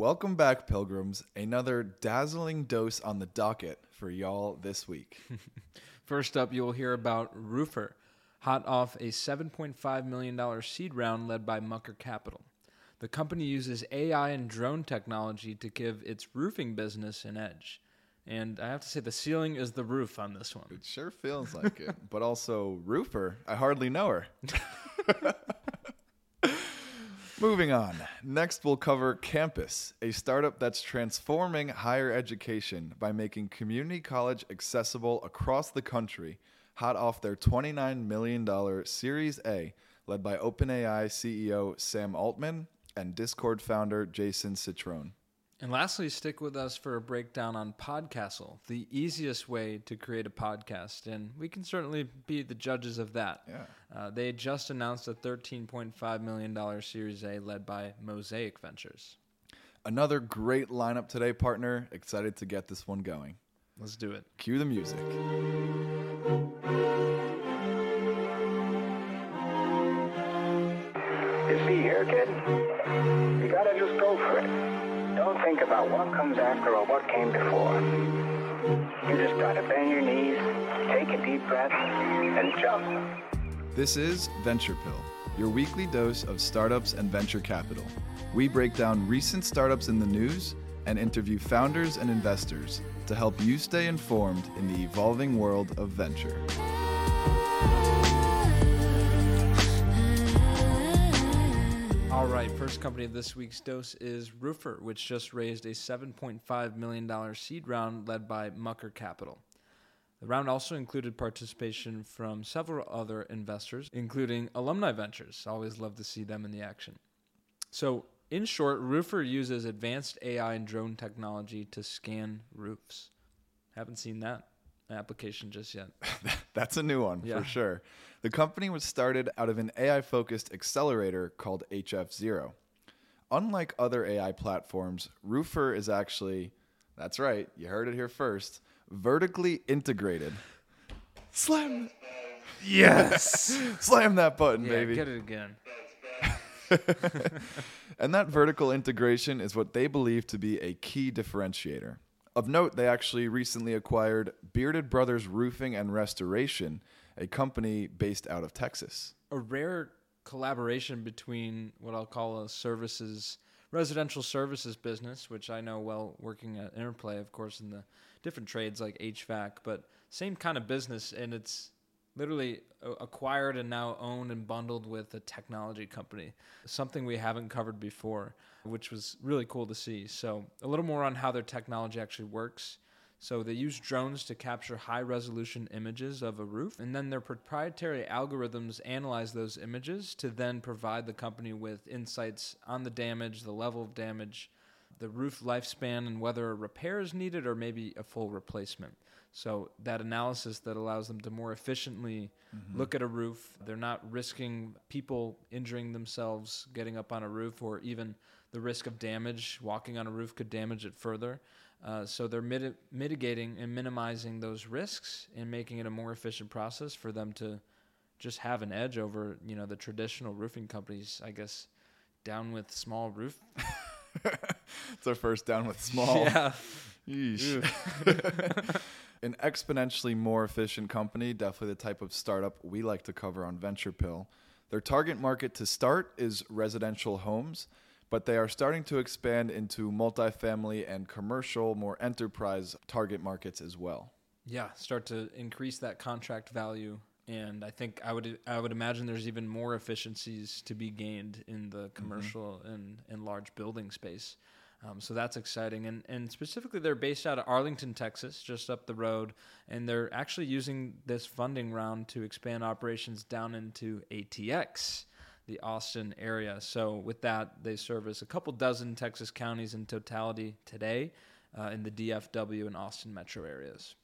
Welcome back, pilgrims. Another dazzling dose on the docket for y'all this week. First up, you'll hear about Roofer, hot off a $7.5 million seed round led by Mucker Capital. The company uses AI and drone technology to give its roofing business an edge. And I have to say, the ceiling is the roof on this one. It sure feels like it. But also, Roofer, I hardly know her. Moving on. Next, we'll cover Campus, a startup that's transforming higher education by making community college accessible across the country, hot off their $29 million Series A, led by OpenAI CEO Sam Altman and Discord founder Jason Citron. And lastly, stick with us for a breakdown on Podcastle, the easiest way to create a podcast. And we can certainly be the judges of that. Yeah. Uh, they just announced a $13.5 million Series A led by Mosaic Ventures. Another great lineup today, partner. Excited to get this one going. Let's do it. Cue the music. You see here, kid, you gotta just go for it. Don't think about what comes after or what came before. You just gotta bend your knees, take a deep breath, and jump. This is Venture Pill, your weekly dose of startups and venture capital. We break down recent startups in the news and interview founders and investors to help you stay informed in the evolving world of venture. All right, first company of this week's dose is Roofer, which just raised a $7.5 million seed round led by Mucker Capital. The round also included participation from several other investors, including Alumni Ventures. Always love to see them in the action. So, in short, Roofer uses advanced AI and drone technology to scan roofs. Haven't seen that application just yet. That's a new one Yeah. for sure. The company was started out of an AI focused accelerator called HF0. Unlike other AI platforms, Roofer is actually, that's right, you heard it here first, vertically integrated. Slam, Yes! slam that button, yeah, baby. get it again. And that vertical integration is what they believe to be a key differentiator. Of note, they actually recently acquired Bearded Brothers Roofing and Restoration, a company based out of Texas. a rare collaboration between what I'll call a services residential services business, which I know well working at Interplay, of course, in the different trades like HVAC, but same kind of business, and it's literally acquired and now owned and bundled with a technology company, something we haven't covered before, which was really cool to see. So a little more on how their technology actually works. So they use drones to capture high resolution images of a roof, and then their proprietary algorithms analyze those images to then provide the company with insights on the damage, the level of damage, the roof lifespan, and whether a repair is needed or maybe a full replacement. So that analysis that allows them to more efficiently mm-hmm. look at a roof. They're not risking people injuring themselves getting up on a roof or even the risk of damage. Walking on a roof could damage it further. Uh, so they're miti- mitigating and minimizing those risks and making it a more efficient process for them to just have an edge over you know the traditional roofing companies. I guess down with small roof. It's our first down with small. Yeah. An exponentially more efficient company, definitely the type of startup we like to cover on Venture Pill. Their target market to start is residential homes, but they are starting to expand into multifamily and commercial, more enterprise target markets as well. yeah start to increase that contract value and i think i would i would imagine there's even more efficiencies to be gained in the commercial and, and large building space. Um, so that's exciting and, and specifically they're based out of arlington texas just up the road and they're actually using this funding round to expand operations down into atx the austin area. So with that they service a couple dozen texas counties in totality today uh, in the dfw and austin metro areas.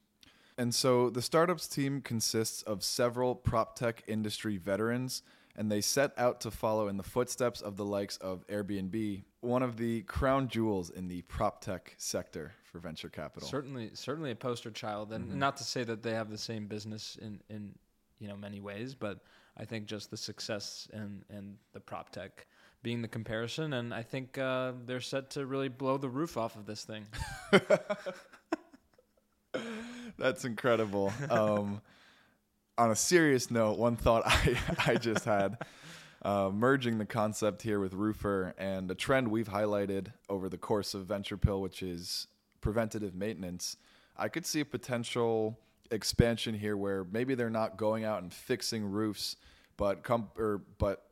And so the startups team consists of several prop tech industry veterans, and they set out to follow in the footsteps of the likes of Airbnb, one of the crown jewels in the prop tech sector for venture capital. Certainly, certainly a poster child, and not to say that they have the same business in in you know many ways, but I think just the success and and the prop tech being the comparison, and I think uh, they're set to really blow the roof off of this thing. That's incredible. Um, on a serious note, one thought I, I just had uh, merging the concept here with Roofer and a trend we've highlighted over the course of Venture Pill, which is preventative maintenance. I could see a potential expansion here where maybe they're not going out and fixing roofs, but com- or but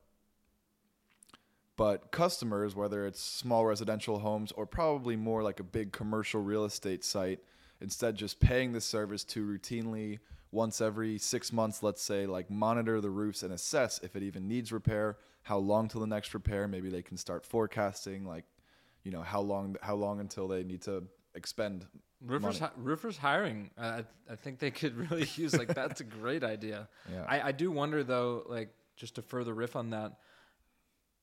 but customers, whether it's small residential homes or probably more like a big commercial real estate site, instead just paying the service to routinely once every six months, let's say, like monitor the roofs and assess if it even needs repair, how long till the next repair. Maybe they can start forecasting, like, you know, how long how long until they need to expend. Roofers, hi- roofers hiring. Uh, I, I think they could really use like that's a great idea. Yeah. I, I do wonder though, like just to further riff on that,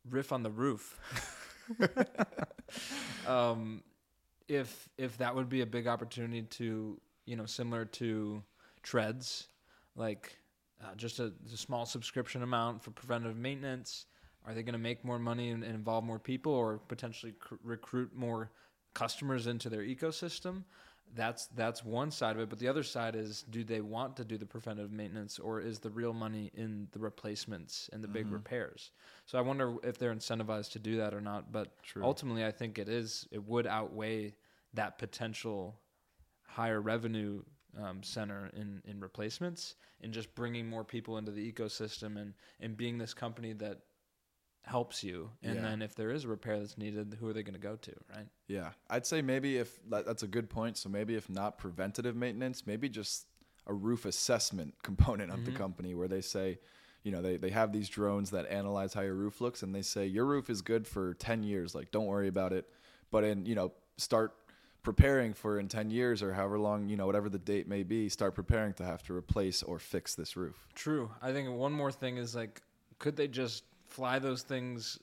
riff on the roof. um, if if that would be a big opportunity to you know similar to treads, like uh, just a, a small subscription amount for preventative maintenance. Are they going to make more money and, and involve more people, or potentially cr- recruit more customers into their ecosystem? That's that's one side of it, but the other side is: do they want to do the preventative maintenance, or is the real money in the replacements and the big repairs? So I wonder if they're incentivized to do that or not. But True. ultimately, I think it is it would outweigh that potential higher revenue um, center in, in replacements and just bringing more people into the ecosystem and, and being this company that helps you. And Yeah. then if there is a repair that's needed, who are they going to go to, right? Yeah, I'd say maybe if that's a good point. So maybe if not preventative maintenance, maybe just a roof assessment component of the mm-hmm. company where they say, you know, they, they have these drones that analyze how your roof looks and they say your roof is good for 10 years. Like, don't worry about it. But in, you know, start preparing for in 10 years or however long, you know, whatever the date may be, start preparing to have to replace or fix this roof. True. I think one more thing is like, could they just fly those things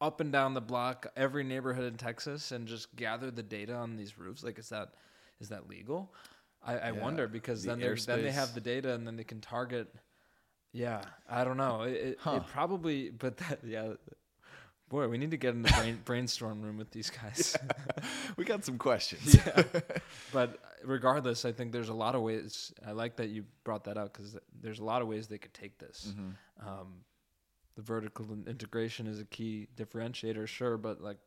up and down the block, every neighborhood in Texas, and just gather the data on these roofs? Like, is that is that legal? I, I Yeah, wonder because the then they then they have the data and then they can target. Yeah, I don't know. It, it, Huh. it probably, but that yeah. Boy, we need to get in the brain, brainstorm room with these guys. we got some questions. yeah. But regardless, I think there's a lot of ways. I like that you brought that up because there's a lot of ways they could take this. Mm-hmm. Um, the vertical integration is a key differentiator, sure, but like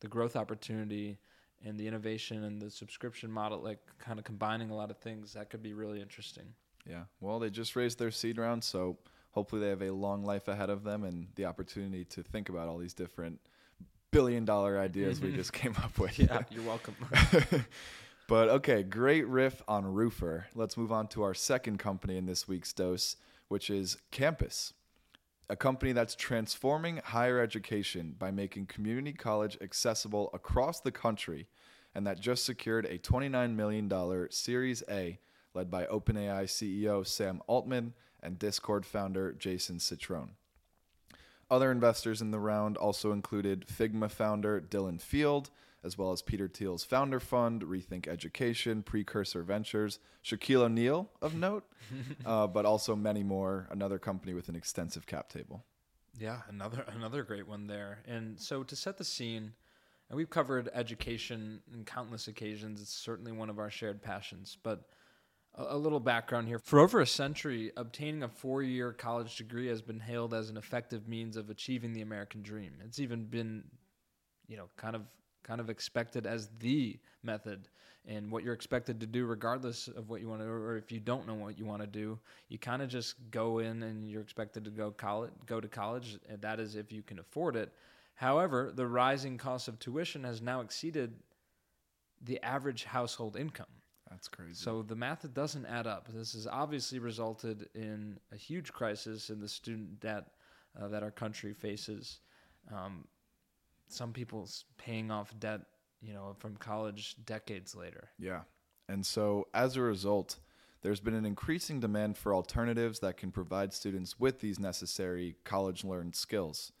the growth opportunity and the innovation and the subscription model, like kind of combining a lot of things, that could be really interesting. Yeah. Well, they just raised their seed round, so hopefully they have a long life ahead of them and the opportunity to think about all these different billion dollar ideas we mm-hmm. just came up with. Yeah, you're welcome. but okay, great riff on Roofer. Let's move on to our second company in this week's dose, which is Campus, a company that's transforming higher education by making community college accessible across the country and that just secured a $29 million Series A led by OpenAI CEO Sam Altman and Discord founder Jason Citron. Other investors in the round also included Figma founder Dylan Field, as well as Peter Thiel's founder fund, Rethink Education, Precursor Ventures, Shaquille O'Neal of note, uh, but also many more, another company with an extensive cap table. Yeah, another another great one there. And so to set the scene, and we've covered education in countless occasions. It's certainly one of our shared passions. But a, a little background here: for over a century, obtaining a four-year college degree has been hailed as an effective means of achieving the American dream. It's even been, you know, kind of kind of expected as the method and what you're expected to do regardless of what you want to or if you don't know what you want to do you kind of just go in and you're expected to go college go to college and that is if you can afford it however the rising cost of tuition has now exceeded the average household income That's crazy. so the math doesn't add up. This has obviously resulted in a huge crisis in the student debt uh, that our country faces. Um, some people's paying off debt, you know, from college decades later. Yeah. And so as a result, there's been an increasing demand for alternatives that can provide students with these necessary college learned skills.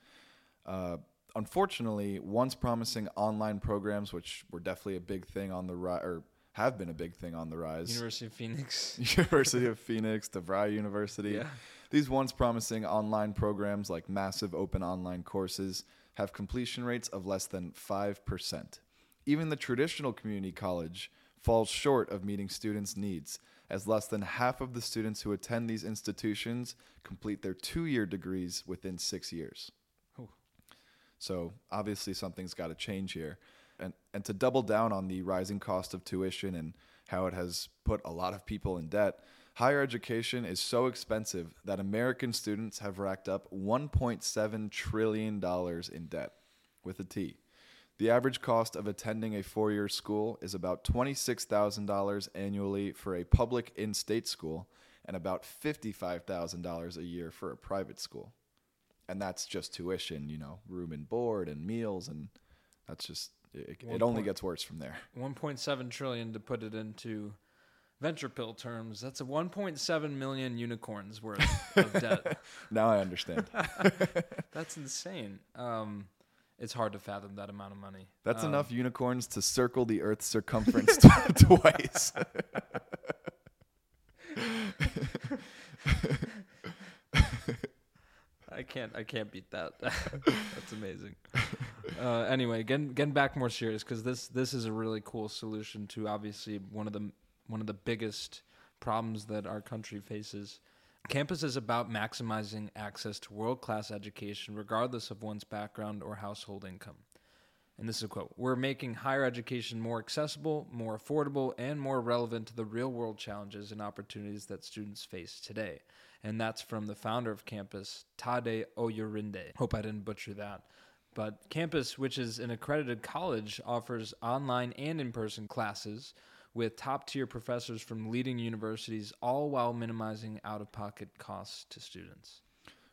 Uh, unfortunately, once promising online programs, which were definitely a big thing on the ri- or have been a big thing on the rise. University of Phoenix. University of Phoenix, DeVry University. Yeah. These once promising online programs like massive open online courses have completion rates of less than 5%. Even the traditional community college falls short of meeting students' needs, as less than half of the students who attend these institutions complete their two year degrees within six years. So obviously something's got to change here. And and to double down on the rising cost of tuition and how it has put a lot of people in debt, higher education is so expensive that American students have racked up 1.7 trillion dollars in debt with a T. The average cost of attending a four-year school is about $26,000 annually for a public in-state school and about $55,000 a year for a private school and that's just tuition, you know, room and board and meals, and that's just it, it only point- gets worse from there. 1.7 trillion to put it into venture pill terms. That's a 1.7 million unicorns worth of debt. Now I understand. That's insane. Um, it's hard to fathom that amount of money. That's Um, enough unicorns to circle the Earth's circumference tw- twice. I can't. I can't beat that. That's amazing. Uh, anyway, getting getting back more serious because this this is a really cool solution to obviously one of the one of the biggest problems that our country faces. Campus is about maximizing access to world class education, regardless of one's background or household income. And this is a quote We're making higher education more accessible, more affordable, and more relevant to the real world challenges and opportunities that students face today. And that's from the founder of campus, Tade Oyerinde. Hope I didn't butcher that. But campus, which is an accredited college, offers online and in person classes with top tier professors from leading universities, all while minimizing out of pocket costs to students.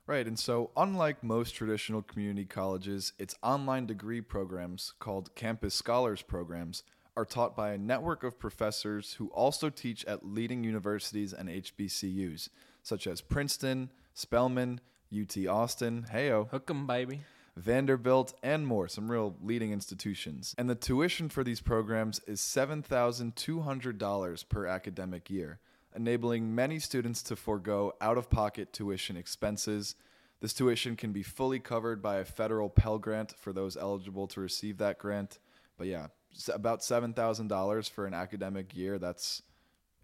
right, and so unlike most traditional community colleges, its online degree programs called Campus Scholars programs are taught by a network of professors who also teach at leading universities and HBCUs, such as Princeton, Spelman, UT Austin, heyo, Hook 'em, baby. Vanderbilt, and more, some real leading institutions. And the tuition for these programs is $7,200 per academic year, enabling many students to forego out of pocket tuition expenses. This tuition can be fully covered by a federal Pell Grant for those eligible to receive that grant. But yeah, about $7,000 for an academic year, that's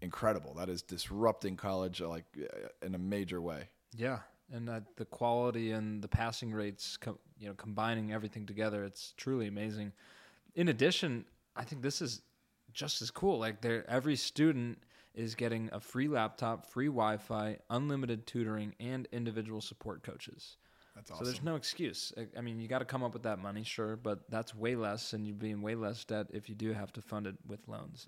incredible. That is disrupting college like in a major way. Yeah, and uh, the quality and the passing rates, com- you know, combining everything together, it's truly amazing. In addition, I think this is just as cool. Like, there, every student is getting a free laptop, free Wi-Fi, unlimited tutoring, and individual support coaches. That's awesome. So there's no excuse. I- I mean, you got to come up with that money, sure, but that's way less, and you'd be in way less debt if you do have to fund it with loans.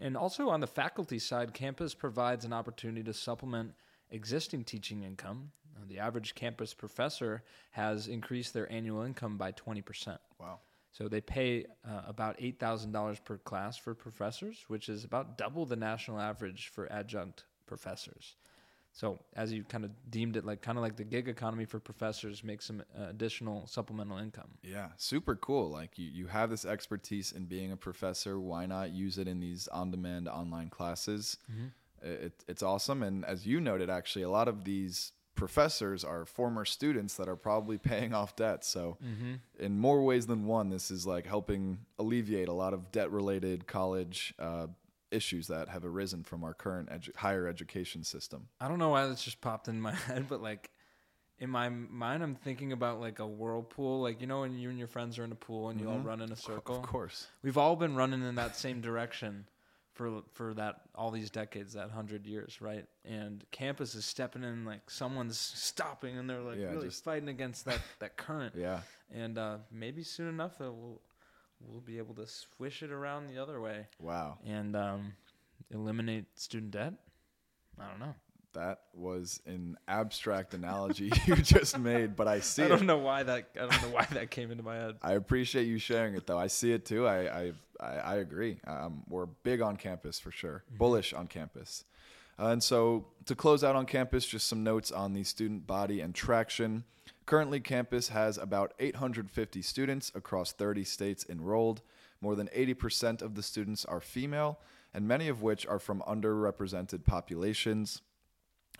And also on the faculty side, campus provides an opportunity to supplement existing teaching income. Uh, the average campus professor has increased their annual income by 20%. Wow. So they pay uh, about eight thousand dollars per class for professors, which is about double the national average for adjunct professors. So as you kind of deemed it, like kind of like the gig economy for professors, make some uh, additional supplemental income. Yeah, super cool. Like you, you have this expertise in being a professor. Why not use it in these on-demand online classes? It, it's awesome. And as you noted, actually, a lot of these professors are former students that are probably paying off debt. So, in more ways than one, this is like helping alleviate a lot of debt-related college uh, issues that have arisen from our current edu- higher education system. I don't know why this just popped in my head, but like in my mind, I'm thinking about like a whirlpool. Like you know, when you and your friends are in a pool and you all run in a circle. Of course. We've all been running in that same direction for for that all these decades, that hundred years, right? And campus is stepping in like someone's stopping, and they're like Yeah, really just- fighting against that that current. Yeah. And uh, maybe soon enough, uh, we'll we'll be able to swish it around the other way Wow. and um, eliminate student debt. I don't know. That was an abstract analogy you just made, but I see I don't know why that I don't know why that came into my head. I appreciate you sharing it, though. I see it too. I I I, I agree. Um, we're big on campus for sure. Bullish on campus. Uh, and so to close out on campus, just some notes on the student body and traction. Currently, campus has about 850 students across 30 states enrolled. More than 80% of the students are female, and many of which are from underrepresented populations.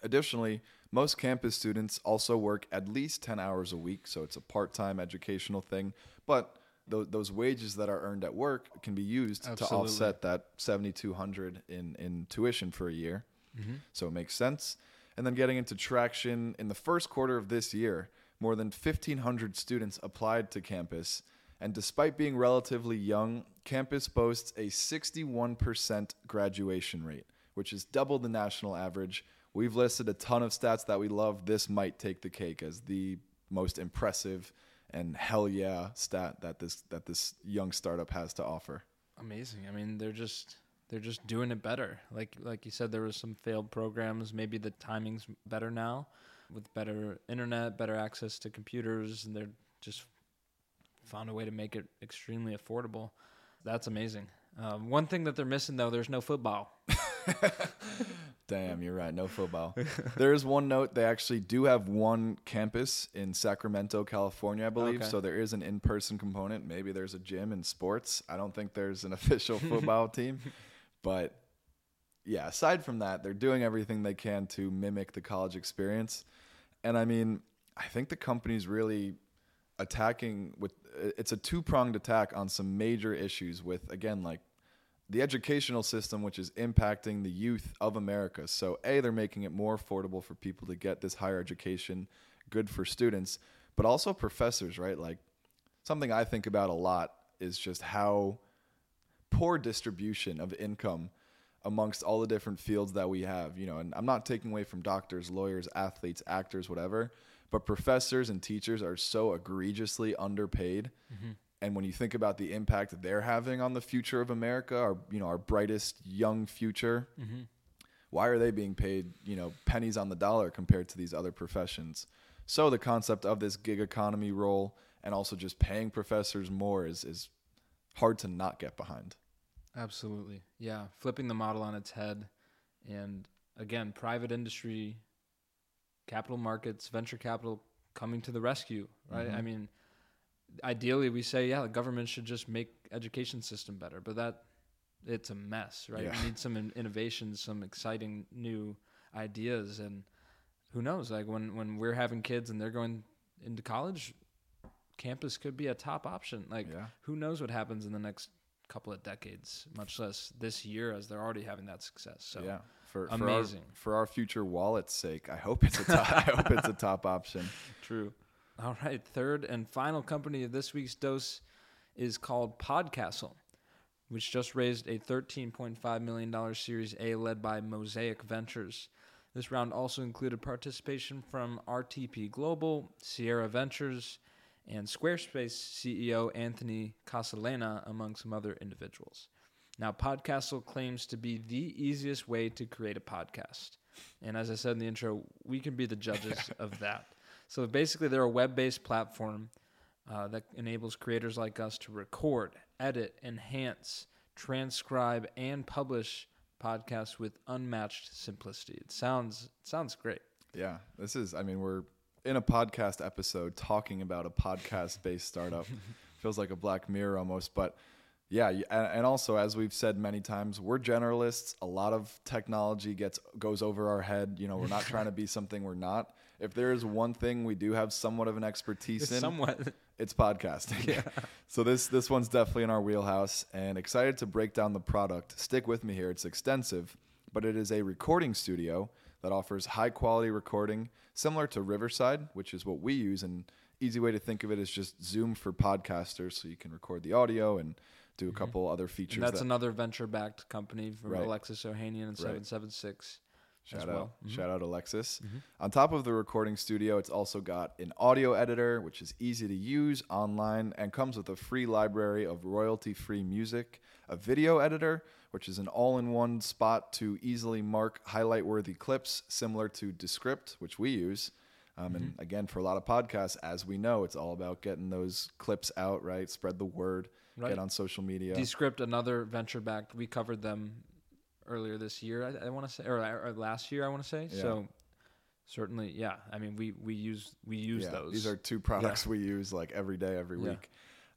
Additionally, most campus students also work at least 10 hours a week, so it's a part time educational thing. But th- those wages that are earned at work can be used to offset that 7200 in, in tuition for a year. Mm-hmm. So it makes sense. And then getting into traction in the first quarter of this year, more than 1,500 students applied to campus. And despite being relatively young, campus boasts a 61% graduation rate, which is double the national average. We've listed a ton of stats that we love. This might take the cake as the most impressive and hell yeah stat that this that this young startup has to offer. Amazing. I mean, they're just they're just doing it better. Like like you said, there was some failed programs. Maybe the timing's better now, with better internet, better access to computers, and they're just found a way to make it extremely affordable. That's amazing. Um, one thing that they're missing though, there's no football. Damn, you're right. No football. there is one note. They actually do have one campus in Sacramento, California, I believe. Okay. So there is an in person component. Maybe there's a gym and sports. I don't think there's an official football team. But yeah, aside from that, they're doing everything they can to mimic the college experience. And I mean, I think the company's really attacking with it's a two pronged attack on some major issues with, again, like the educational system, which is impacting the youth of America. So, A, they're making it more affordable for people to get this higher education, good for students, but also professors, right? Like, something I think about a lot is just how poor distribution of income amongst all the different fields that we have, you know, and I'm not taking away from doctors, lawyers, athletes, actors, whatever, but professors and teachers are so egregiously underpaid. Mm-hmm. And when you think about the impact they're having on the future of America, our you know our brightest young future, why are they being paid you know pennies on the dollar compared to these other professions? So the concept of this gig economy role and also just paying professors more is is hard to not get behind. Absolutely. Yeah. Flipping the model on its head. And again, private industry, capital markets, venture capital coming to the rescue, right? Mm-hmm. I mean, ideally we say, yeah, the government should just make education system better, but that it's a mess, right? Yeah. We need some in- innovations, some exciting new ideas and who knows, like when when we're having kids and they're going into college, campus could be a top option. Like Yeah. who knows what happens in the next couple of decades, much less this year as they're already having that success. So yeah, for amazing. For our, for our future wallet's sake, I hope it's a top, I hope it's a top option. True. All right. Third and final company of this week's dose is called Podcastle, which just raised a $13.5 million Series A led by Mosaic Ventures. This round also included participation from RTP Global, Sierra Ventures, and Squarespace CEO Anthony Casalena, among some other individuals. Now, Podcastle claims to be the easiest way to create a podcast. And as I said in the intro, we can be the judges of that. So basically, they're a web based platform uh, that enables creators like us to record, edit, enhance, transcribe, and publish podcasts with unmatched simplicity. It sounds it sounds great. Yeah, this is. I mean, we're in a podcast episode talking about a podcast-based startup. Feels like a Black Mirror almost, but yeah, and, and also as we've said many times, we're generalists. A lot of technology gets goes over our head. You know, we're not trying to be something we're not. If there is one thing we do have somewhat of an expertise in, Somewhat. it's podcasting. Yeah. so this this one's definitely in our wheelhouse and excited to break down the product. Stick with me here. It's extensive, but it is a recording studio that offers high quality recording similar to Riverside, which is what we use and easy way to think of it is just Zoom for podcasters so you can record the audio and do a mm-hmm. couple other features And that's that, another venture backed company from Right. Alexis Ohanian and Right. 776 Shout out. Mm-hmm. shout out Alexis. On top of the recording studio, it's also got an audio editor, which is easy to use online and comes with a free library of royalty-free music, a video editor, which is an all-in-one spot to easily mark highlight-worthy clips, similar to Descript, which we use. Um, And Mm-hmm. again, for a lot of podcasts, as we know, it's all about getting those clips out, right? Spread the word, Right. get on social media. Descript, another venture backed. We covered them earlier this year, I, I want to say, or, or last year, I want to say. Yeah. So certainly, yeah. I mean, we we use we use yeah, those. These are two products we use like every day, every Yeah. week.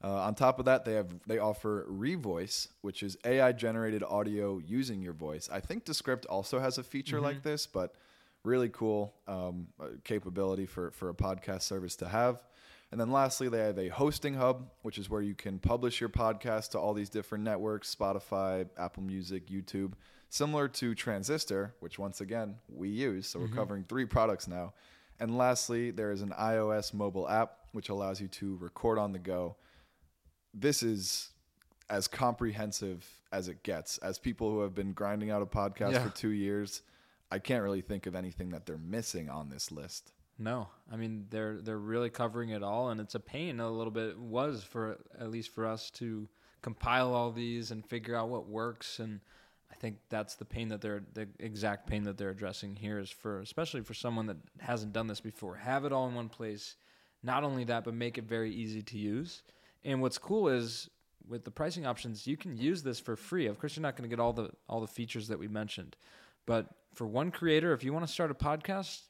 Uh, on top of that, they have they offer Revoice, which is AI generated audio using your voice. I think Descript also has a feature like this, but really cool um, uh, capability for for a podcast service to have. And then lastly, they have a hosting hub, which is where you can publish your podcast to all these different networks Spotify, Apple Music, YouTube, similar to Transistor, which once again we use. So we're mm-hmm. covering three products now. And lastly, there is an iOS mobile app, which allows you to record on the go. This is as comprehensive as it gets. As people who have been grinding out a podcast Yeah. for two years, I can't really think of anything that they're missing on this list. No, I mean they're they're really covering it all, and it's a pain a little bit. Was for at least for us to compile all these and figure out what works, and I think that's the pain that they're the exact pain that they're addressing here is for especially for someone that hasn't done this before. Have it all in one place. Not only that, but make it very easy to use. And what's cool is with the pricing options, you can use this for free. Of course, you're not going to get all the all the features that we mentioned, but for one creator, if you want to start a podcast,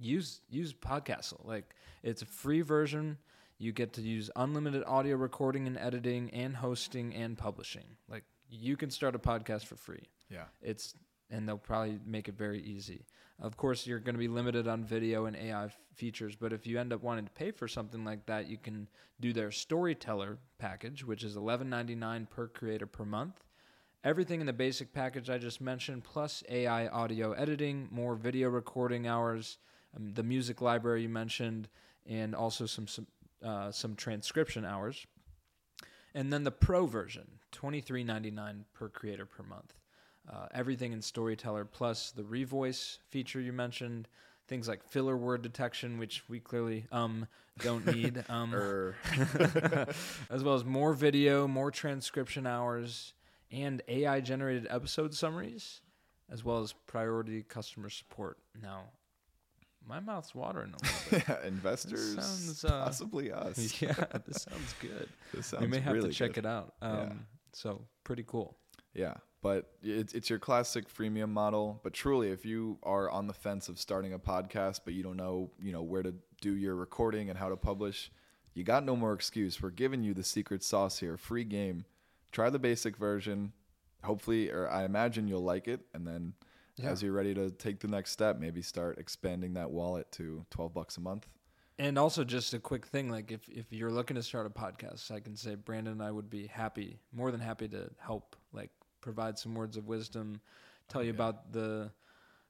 use use Podcastle. Like it's a free version. You get to use unlimited audio recording and editing and hosting and publishing. Like you can start a podcast for free. Yeah. It's and they'll probably make it very easy. Of course, you're going to be limited on video and AI f- features, but if you end up wanting to pay for something like that, you can do their storyteller package, which is $11.99 per creator per month. Everything in the basic package I just mentioned, plus AI audio editing, more video recording hours, um, the music library you mentioned, and also some some, uh, some transcription hours. And then the pro version, twenty three ninety nine per creator per month. Uh, everything in Storyteller plus the revoice feature you mentioned, things like filler word detection, which we clearly um don't need. Um, as well as more video, more transcription hours, and AI generated episode summaries, as well as priority customer support. Now, my mouth's watering a little bit. investors, sounds, uh, possibly us. yeah, this sounds good. This sounds we may have really to check good. it out. Um, Yeah. So, pretty cool. Yeah, but it's it's your classic freemium model. But truly, if you are on the fence of starting a podcast, but you don't know, you know, where to do your recording and how to publish, you got no more excuse. We're giving you the secret sauce here, free game. Try the basic version. Hopefully, or I imagine you'll like it, and then Yeah. as you're ready to take the next step, maybe start expanding that wallet to twelve bucks a month. And also, just a quick thing like, if, if you're looking to start a podcast, I can say Brandon and I would be happy, more than happy to help, like, provide some words of wisdom, tell you about the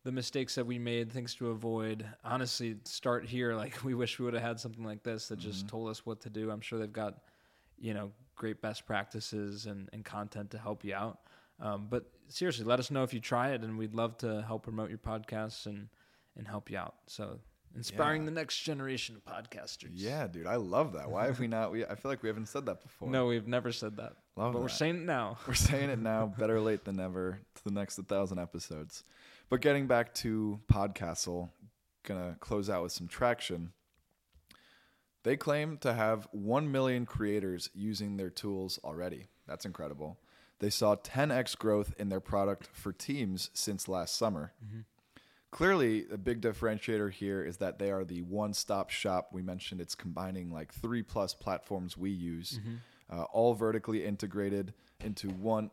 the mistakes that we made, things to avoid. Honestly, start here. Like, we wish we would have had something like this that just mm-hmm. told us what to do. I'm sure they've got, you know, great best practices and, and content to help you out. Um, but seriously, let us know if you try it, and we'd love to help promote your podcasts and and help you out. So inspiring Yeah. the next generation of podcasters. Yeah, dude, I love that. Why have we not? We I feel like we haven't said that before. No, we've never said that, Love but we're saying it now. We're saying it now. Better late than never. To the next 1,000 episodes. But getting back to Podcastle, gonna close out with some traction. They claim to have 1 million creators using their tools already. That's incredible. They saw 10x growth in their product for teams since last summer. Clearly, a big differentiator here is that they are the one stop shop. We mentioned it's combining like three plus platforms we use, uh, all vertically integrated into one.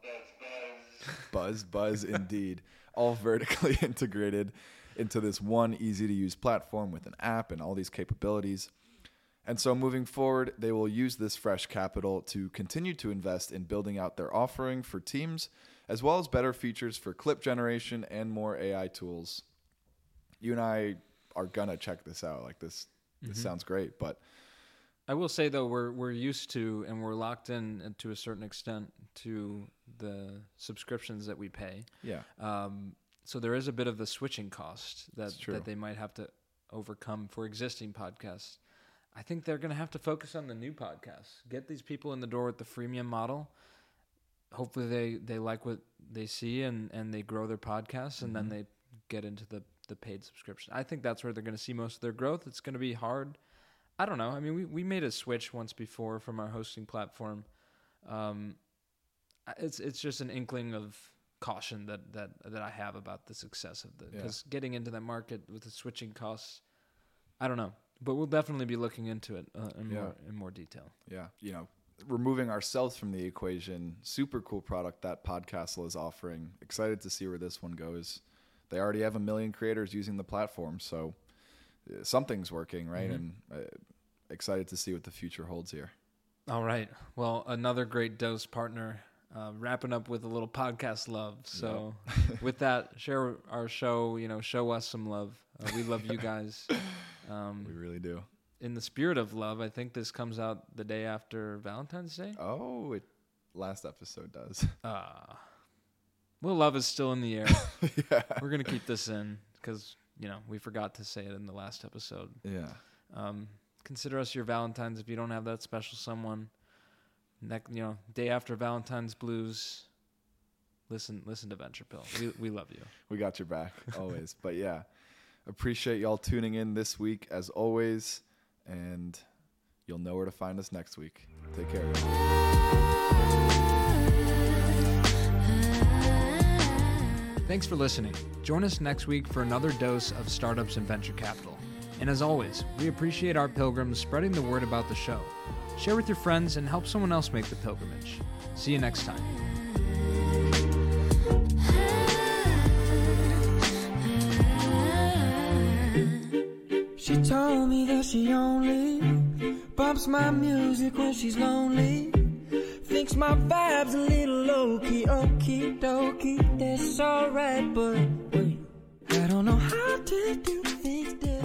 Buzz, buzz indeed. All vertically integrated into this one easy to use platform with an app and all these capabilities. And so moving forward, they will use this fresh capital to continue to invest in building out their offering for teams, as well as better features for clip generation and more AI tools. You and I are gonna check this out. Like this, this sounds great. But I will say though, we're we're used to and we're locked in uh, to a certain extent to the subscriptions that we pay. yeah, Um, so there is a bit of the switching cost that that they might have to overcome for existing podcasts. I think they're going to have to focus on the new podcasts. Get these people in the door with the freemium model. Hopefully they, they like what they see and, and they grow their podcasts and then Mm-hmm. they get into the, the paid subscription. I think that's where they're going to see most of their growth. It's going to be hard. I don't know. I mean, we, we made a switch once before from our hosting platform. Um, it's it's just an inkling of caution that that that I have about the success of the Yeah. because getting into that market with the switching costs, I don't know, but we'll definitely be looking into it uh, in Yeah. more in more detail. yeah. You know, removing ourselves from the equation, super cool product that Podcastle is offering. Excited to see where this one goes. They already have a million creators using the platform, so uh, something's working, right? And uh, excited to see what the future holds here. All right. Well, another great dose partner. Uh, wrapping up with a little podcast love. So, with that, share our show. You know, show us some love. Uh, we love you guys. Um, We really do. in the spirit of love, I think this comes out the day after Valentine's Day. Oh, it last episode does. Uh, well, love is still in the air. yeah. We're gonna keep this in because you know we forgot to say it in the last episode. Yeah. Um, consider us your Valentines if you don't have that special someone. Next, you know, day after Valentine's blues. Listen, listen to Venture Pill. We we love you. We got your back always. but yeah, appreciate y'all tuning in this week as always, and you'll know where to find us next week. Take care. y'all. Thanks for listening. Join us next week for another dose of startups and venture capital. And as always, we appreciate our pilgrims spreading the word about the show. Share with your friends and help someone else make the pilgrimage. See you next time. She told me that she only bumps my music when she's lonely. Thinks my vibe's a little low key, okie dokie, that's alright, but wait, I don't know how to do this.